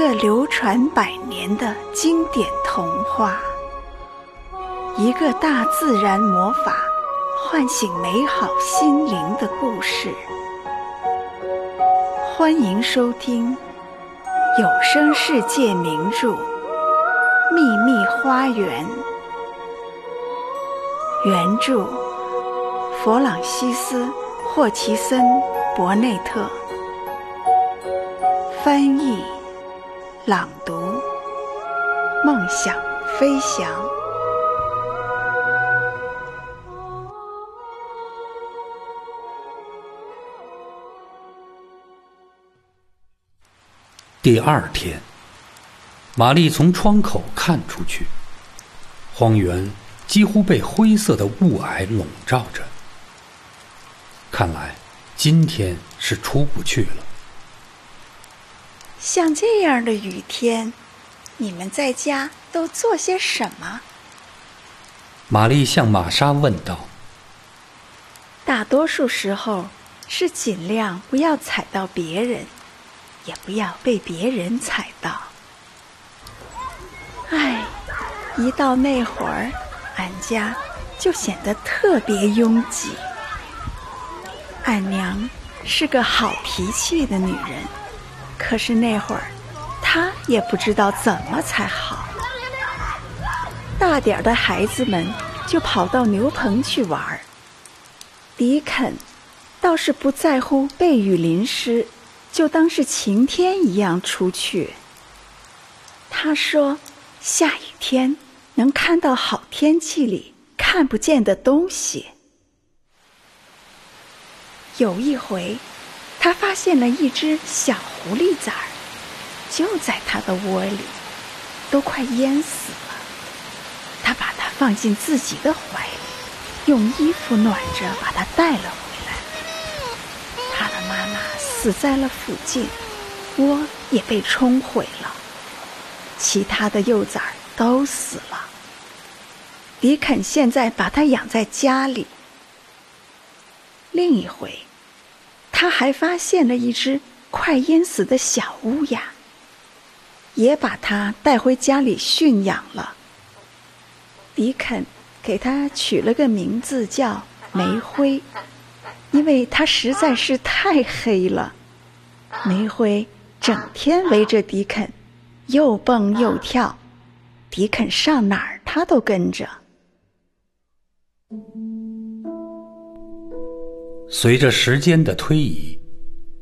一个流传百年的经典童话，一个大自然魔法唤醒美好心灵的故事。欢迎收听有声世界名著《秘密花园》，原著弗朗西斯·霍奇森·伯内特，翻译。朗读，梦想飞翔。第二天，玛丽从窗口看出去，荒原几乎被灰色的雾霭笼罩着。看来今天是出不去了。像这样的雨天，你们在家都做些什么？玛丽向玛莎问道。大多数时候是尽量不要踩到别人，也不要被别人踩到。唉，一到那会儿，俺家就显得特别拥挤。俺娘是个好脾气的女人。可是那会儿，他也不知道怎么才好。大点儿的孩子们就跑到牛棚去玩儿。迪肯倒是不在乎被雨淋湿，就当是晴天一样出去。他说：“下雨天能看到好天气里看不见的东西。”有一回。他发现了一只小狐狸崽儿，就在他的窝里，都快淹死了。他把它放进自己的怀里，用衣服暖着，把它带了回来。他的妈妈死在了附近，窝也被冲毁了，其他的幼崽儿都死了。迪肯现在把它养在家里。另一回。他还发现了一只快淹死的小乌鸦，也把它带回家里驯养了。迪肯给它取了个名字叫煤灰，因为它实在是太黑了。煤灰整天围着迪肯，又蹦又跳，迪肯上哪儿它都跟着。随着时间的推移，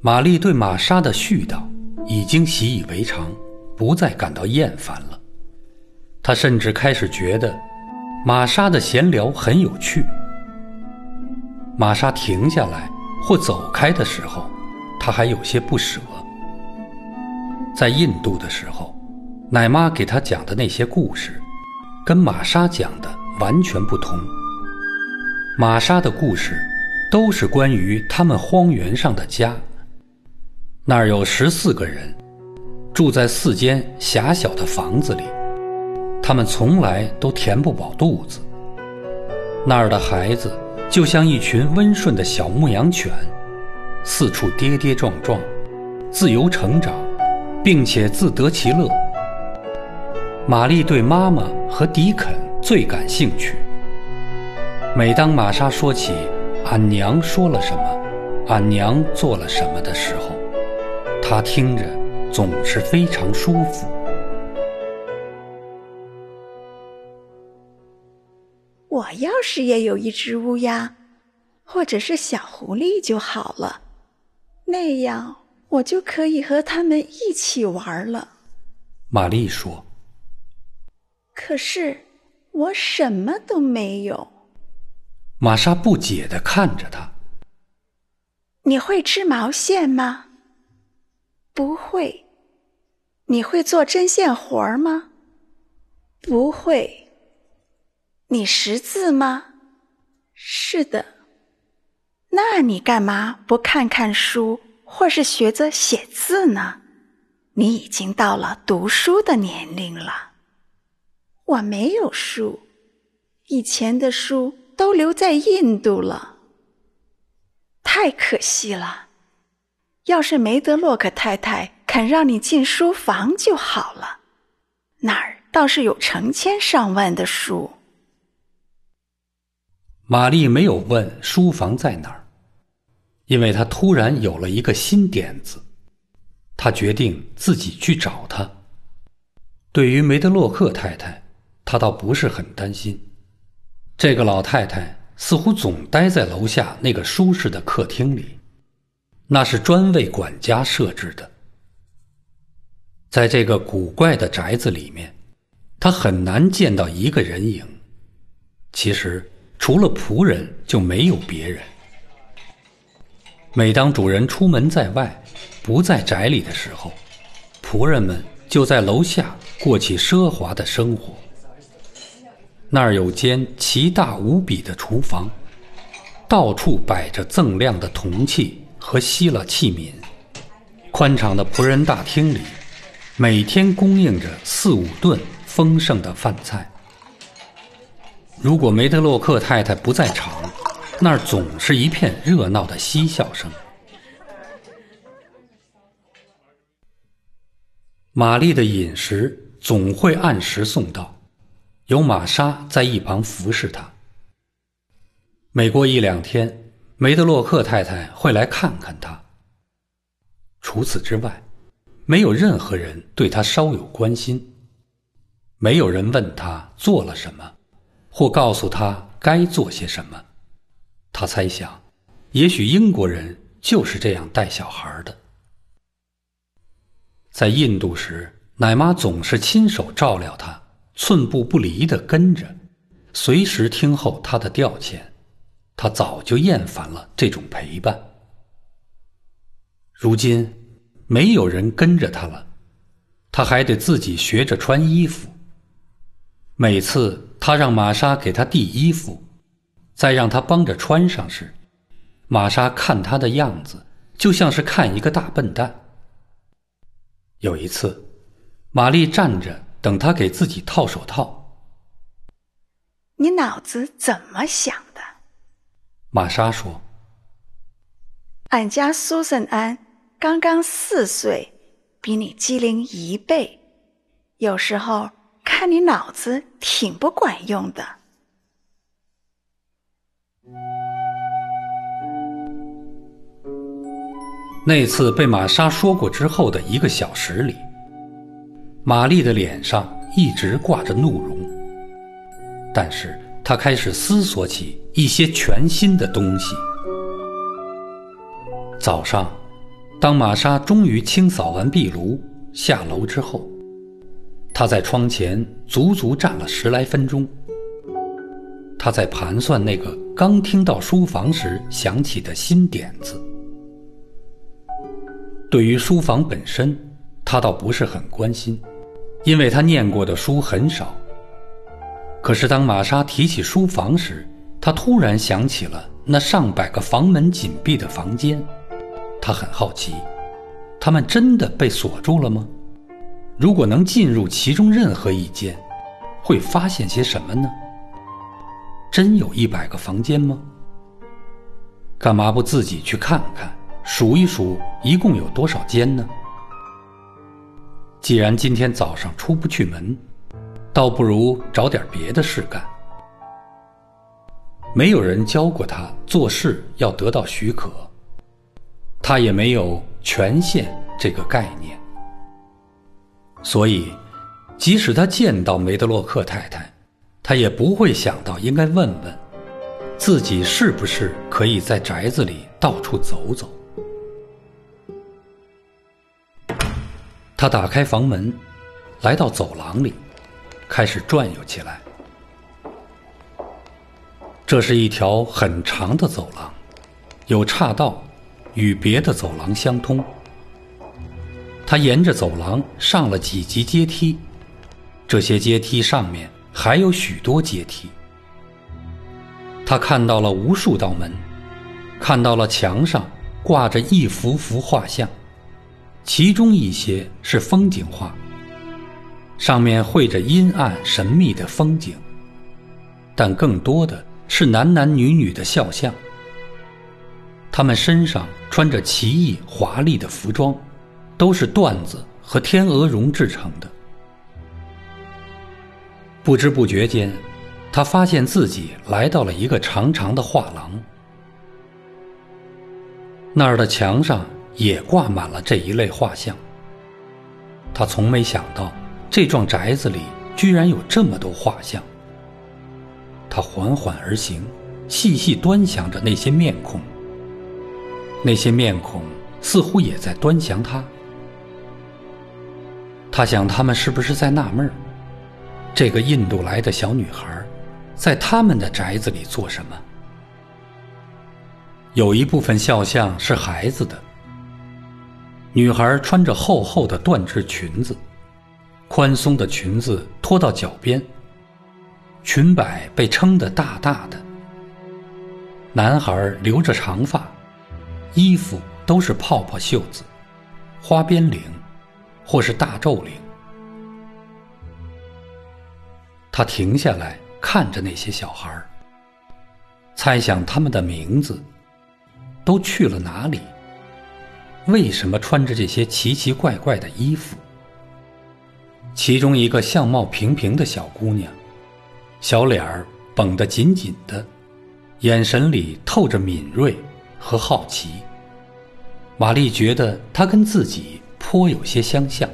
玛丽对玛莎的絮叨已经习以为常，不再感到厌烦了。她甚至开始觉得玛莎的闲聊很有趣。玛莎停下来或走开的时候，她还有些不舍。在印度的时候，奶妈给她讲的那些故事，跟玛莎讲的完全不同。玛莎的故事。都是关于他们荒原上的家。那儿有十四个人，住在四间狭小的房子里，他们从来都填不饱肚子。那儿的孩子就像一群温顺的小牧羊犬，四处跌跌撞撞，自由成长，并且自得其乐。玛丽对妈妈和迪肯最感兴趣。每当玛莎说起，俺娘说了什么，俺娘做了什么的时候，他听着总是非常舒服。我要是也有一只乌鸦，或者是小狐狸就好了，那样我就可以和他们一起玩了。玛丽说：“可是我什么都没有。”玛莎不解的看着他。你会织毛线吗？不会。你会做针线活儿吗？不会。你识字吗？是的。那你干嘛不看看书，或是学着写字呢？你已经到了读书的年龄了。我没有书，以前的书。都留在印度了，太可惜了。要是梅德洛克太太肯让你进书房就好了，那儿倒是有成千上万的书。玛丽没有问书房在哪儿，因为她突然有了一个新点子，她决定自己去找他。对于梅德洛克太太，她倒不是很担心。这个老太太似乎总待在楼下那个舒适的客厅里，那是专为管家设置的。在这个古怪的宅子里面，她很难见到一个人影。其实。除了仆人就没有别人。每当主人出门在外，不在宅里的时候，仆人们就在楼下过起奢华的生活。那儿有间奇大无比的厨房，到处摆着锃亮的铜器和希腊器皿。宽敞的仆人大厅里，每天供应着四五顿丰盛的饭菜。如果梅德洛克太太不在场，那儿总是一片热闹的嬉笑声。玛丽的饮食总会按时送到，有玛莎在一旁服侍他。每过一两天，梅德洛克太太会来看看他。除此之外，没有任何人对她稍有关心，没有人问她做了什么。或告诉他该做些什么，他猜想，也许英国人就是这样带小孩的。在印度时，奶妈总是亲手照料他，寸步不离的跟着，随时听候他的调遣。他早就厌烦了这种陪伴。如今，没有人跟着他了，他还得自己学着穿衣服。每次。他让玛莎给他递衣服，再让他帮着穿上时，玛莎看他的样子，就像是看一个大笨蛋。有一次，玛丽站着等他给自己套手套。你脑子怎么想的？玛莎说：“俺家苏珊安刚刚四岁，比你机灵一倍，有时候。”看你脑子挺不管用的。那次被玛莎说过之后的一个小时里，玛丽的脸上一直挂着怒容，但是她开始思索起一些全新的东西。早上，当玛莎终于清扫完壁炉下楼之后。她在窗前足足站了十来分钟。他在盘算那个刚听到书房时想起的新点子。对于书房本身，他倒不是很关心，因为他念过的书很少。可是当玛莎提起书房时，他突然想起了那上百个房门紧闭的房间。他很好奇，他们真的被锁住了吗？如果能进入其中任何一间，会发现些什么呢？真有一百个房间吗？干嘛不自己去看看，数一数一共有多少间呢？既然今天早上出不去门，倒不如找点别的事干。没有人教过他做事要得到许可，他也没有权限这个概念。所以，即使他见到梅德洛克太太，他也不会想到应该问问自己是不是可以在宅子里到处走走。他打开房门，来到走廊里，开始转悠起来。这是一条很长的走廊，有岔道，与别的走廊相通。他沿着走廊上了几级阶梯，这些阶梯上面还有许多阶梯。他看到了无数道门，看到了墙上挂着一幅幅画像，其中一些是风景画，上面绘着阴暗神秘的风景，但更多的是男男女女的肖像。他们身上穿着奇异华丽的服装。都是缎子和天鹅绒制成的。不知不觉间，他发现自己来到了一个长长的画廊，那儿的墙上也挂满了这一类画像。他从没想到，这幢宅子里居然有这么多画像。他缓缓而行，细细端详着那些面孔。那些面孔似乎也在端详他。他想，他们是不是在纳闷儿，这个印度来的小女孩，在他们的宅子里做什么？有一部分肖像是孩子的。女孩穿着厚厚的缎质裙子，宽松的裙子拖到脚边，裙摆被撑得大大的。男孩留着长发，衣服都是泡泡袖子、花边领，或是大皱领。他停下来看着那些小孩，猜想他们的名字都去了哪里。为什么穿着这些奇奇怪怪的衣服？其中一个相貌平平的小姑娘，小脸儿绷得紧紧的，眼神里透着敏锐和好奇。玛丽觉得她跟自己颇有些相像。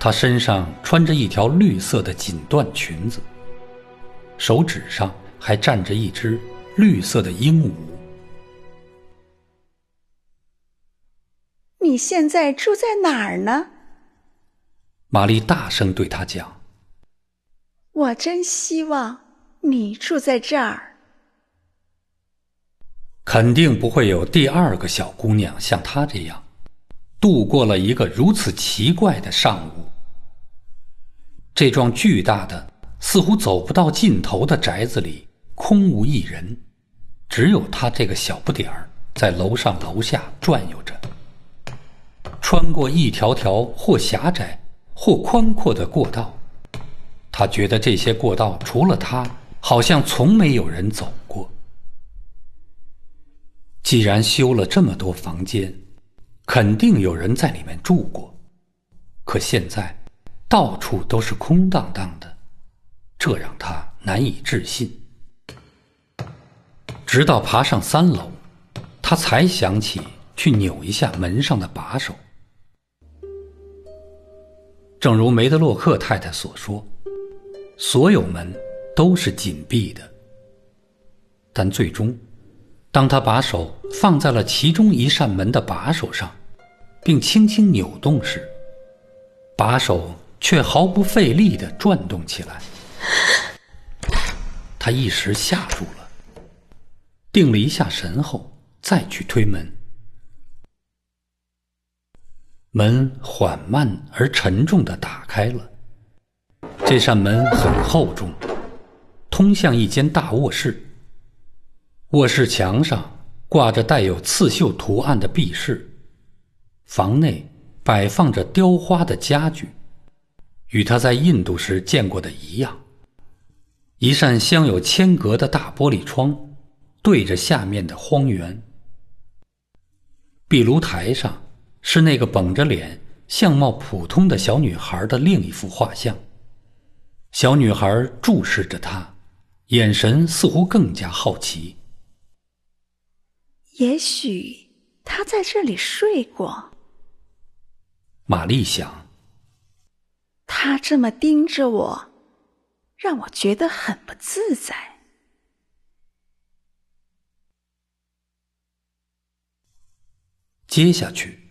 她身上穿着一条绿色的锦缎裙子，手指上还站着一只绿色的鹦鹉。你现在住在哪儿呢？玛丽大声对他讲：“我真希望你住在这儿。肯定不会有第二个小姑娘像她这样，度过了一个如此奇怪的上午。这幢巨大的、似乎走不到尽头的宅子里空无一人，只有她这个小不点儿在楼上楼下转悠着。”穿过一条条或狭窄或宽阔的过道，他觉得这些过道除了他，好像从没有人走过。既然修了这么多房间，肯定有人在里面住过，可现在到处都是空荡荡的，这让他难以置信。直到爬上三楼，他才想起去扭一下门上的把手。正如梅德洛克太太所说，所有门都是紧闭的。但最终，当他把手放在了其中一扇门的把手上，并轻轻扭动时，把手却毫不费力地转动起来。他一时吓住了，定了一下神后，再去推门。门缓慢而沉重的打开了。这扇门很厚重，通向一间大卧室。卧室墙上挂着带有刺绣图案的壁饰，房内摆放着雕花的家具，与他在印度时见过的一样。一扇镶有铅格的大玻璃窗，对着下面的荒原。壁炉台上。是那个绷着脸、相貌普通的小女孩的另一幅画像。小女孩注视着他，眼神似乎更加好奇。也许他在这里睡过。玛丽想。他这么盯着我，让我觉得很不自在。接下去。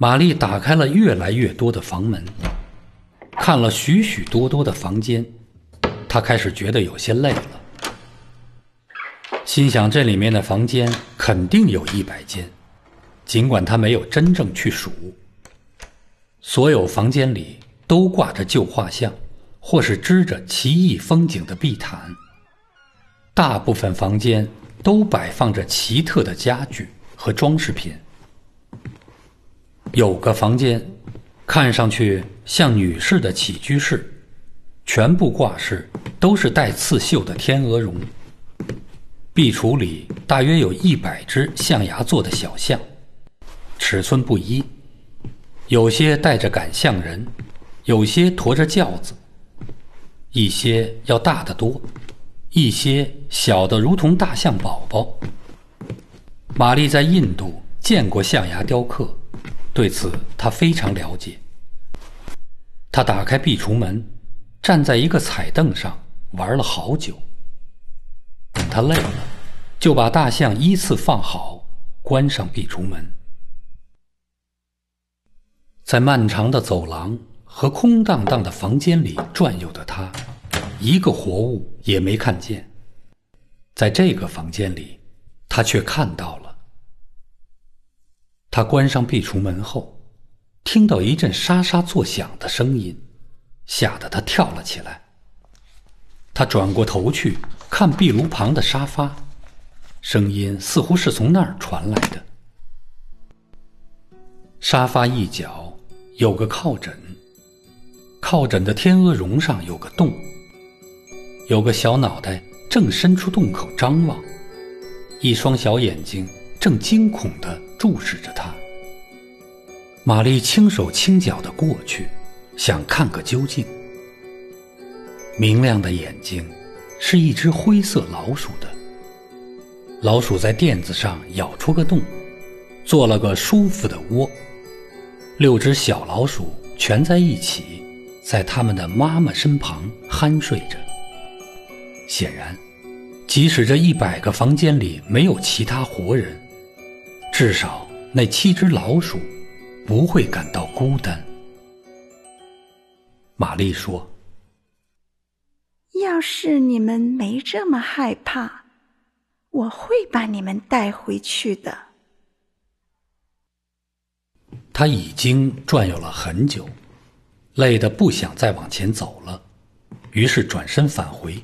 玛丽打开了越来越多的房门，看了许许多多的房间，她开始觉得有些累了，心想这里面的房间肯定有一百间，尽管她没有真正去数。所有房间里都挂着旧画像，或是支着奇异风景的地毯。大部分房间都摆放着奇特的家具和装饰品。有个房间，看上去像女士的起居室，全部挂饰都是带刺绣的天鹅绒。壁橱里大约有一百只象牙做的小象，尺寸不一，有些带着赶象人，有些驮着轿子，一些要大得多，一些小的如同大象宝宝。玛丽在印度见过象牙雕刻，对此他非常了解。他打开壁橱门，站在一个彩凳上玩了好久。等他累了，就把大象依次放好，关上壁橱门。在漫长的走廊和空荡荡的房间里转悠的他，一个活物也没看见。在这个房间里，他却看到了。他关上壁橱门后，听到一阵沙沙作响的声音，吓得他跳了起来。他转过头去看壁炉旁的沙发，声音似乎是从那儿传来的。沙发一角有个靠枕，靠枕的天鹅绒上有个洞，有个小脑袋正伸出洞口张望，一双小眼睛。正惊恐地注视着他，玛丽轻手轻脚地过去，想看个究竟。明亮的眼睛，是一只灰色老鼠的。老鼠在垫子上咬出个洞，做了个舒服的窝。六只小老鼠蜷在一起，在他们的妈妈身旁酣睡着。显然，即使这一百个房间里没有其他活人。至少那七只老鼠不会感到孤单。玛丽说：“要是你们没这么害怕，我会把你们带回去的。”他已经转悠了很久，累得不想再往前走了，于是转身返回。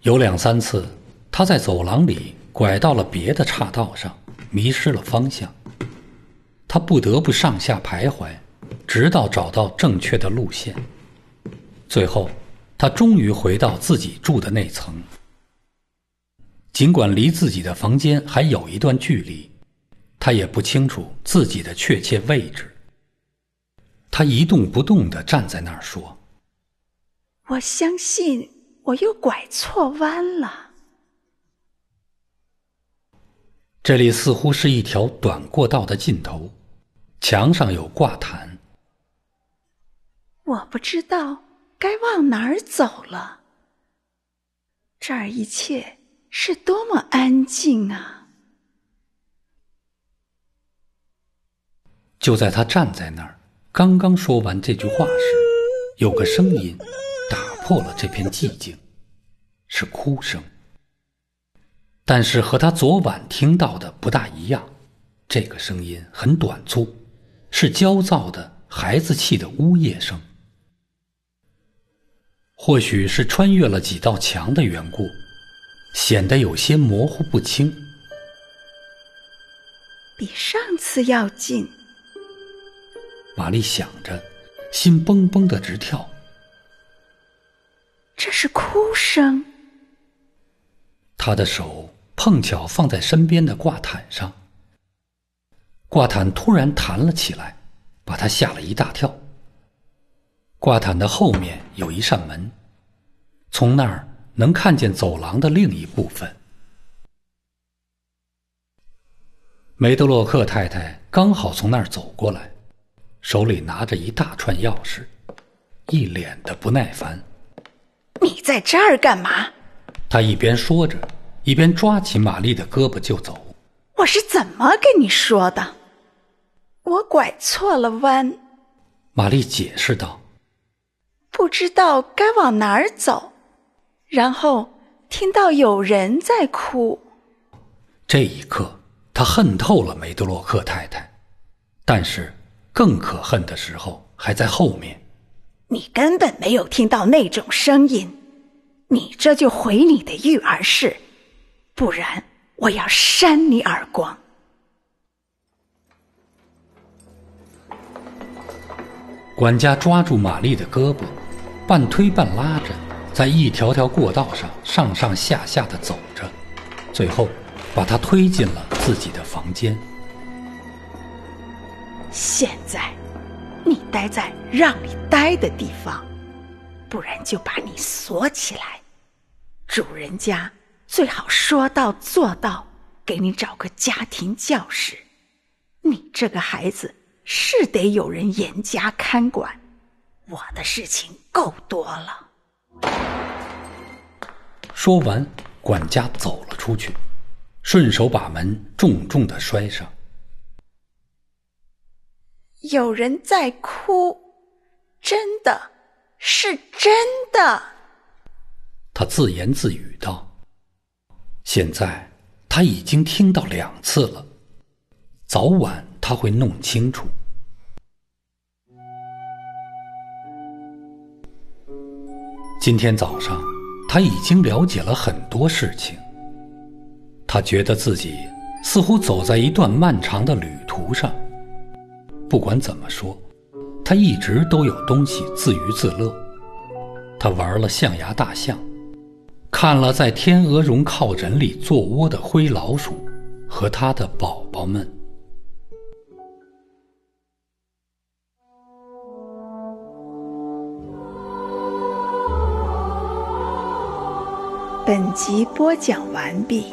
有两三次，他在走廊里。拐到了别的岔道上，迷失了方向。他不得不上下徘徊，直到找到正确的路线。最后，他终于回到自己住的那层。尽管离自己的房间还有一段距离，他也不清楚自己的确切位置。他一动不动地站在那儿说：“我相信我又拐错弯了。”这里似乎是一条短过道的尽头，墙上有挂毯。我不知道该往哪儿走了。这儿一切是多么安静啊！就在他站在那儿，刚刚说完这句话时，有个声音打破了这片寂静，是哭声。但是和他昨晚听到的不大一样，这个声音很短促，是焦躁的孩子气的呜咽声。或许是穿越了几道墙的缘故，显得有些模糊不清，比上次要近。玛丽想着，心嘣嘣的直跳。这是哭声。他的手。碰巧放在身边的挂毯上，挂毯突然弹了起来，把他吓了一大跳。挂毯的后面有一扇门，从那儿能看见走廊的另一部分。梅德洛克太太刚好从那儿走过来，手里拿着一大串钥匙，一脸的不耐烦。“你在这儿干嘛？”他一边说着。一边抓起玛丽的胳膊就走。我是怎么跟你说的？我拐错了弯。玛丽解释道：“不知道该往哪儿走，然后听到有人在哭。”这一刻，他恨透了梅德洛克太太，但是更可恨的时候还在后面。你根本没有听到那种声音，你这就回你的育儿室。不然，我要扇你耳光！管家抓住玛丽的胳膊，半推半拉着，在一条条过道上上上下下的走着，最后把她推进了自己的房房间。现在，你待在让你待的地方，不然就把你锁起来。主人家最好说到做到，给你找个家庭教师。你这个孩子是得有人严加看管。我的事情够多了。说完，管家走了出去，顺手把门重重的摔上。有人在哭，真的是真的。他自言自语道：“现在他已经听到两次了，早晚他会弄清楚。”今天早上，他已经了解了很多事情。他觉得自己似乎走在一段漫长的旅途上。不管怎么说，他一直都有东西自娱自乐。他玩了象牙大象，看了在天鹅绒靠枕里做窝的灰老鼠和他的宝宝们。本集播讲完毕，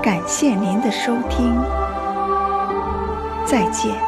感谢您的收听，再见。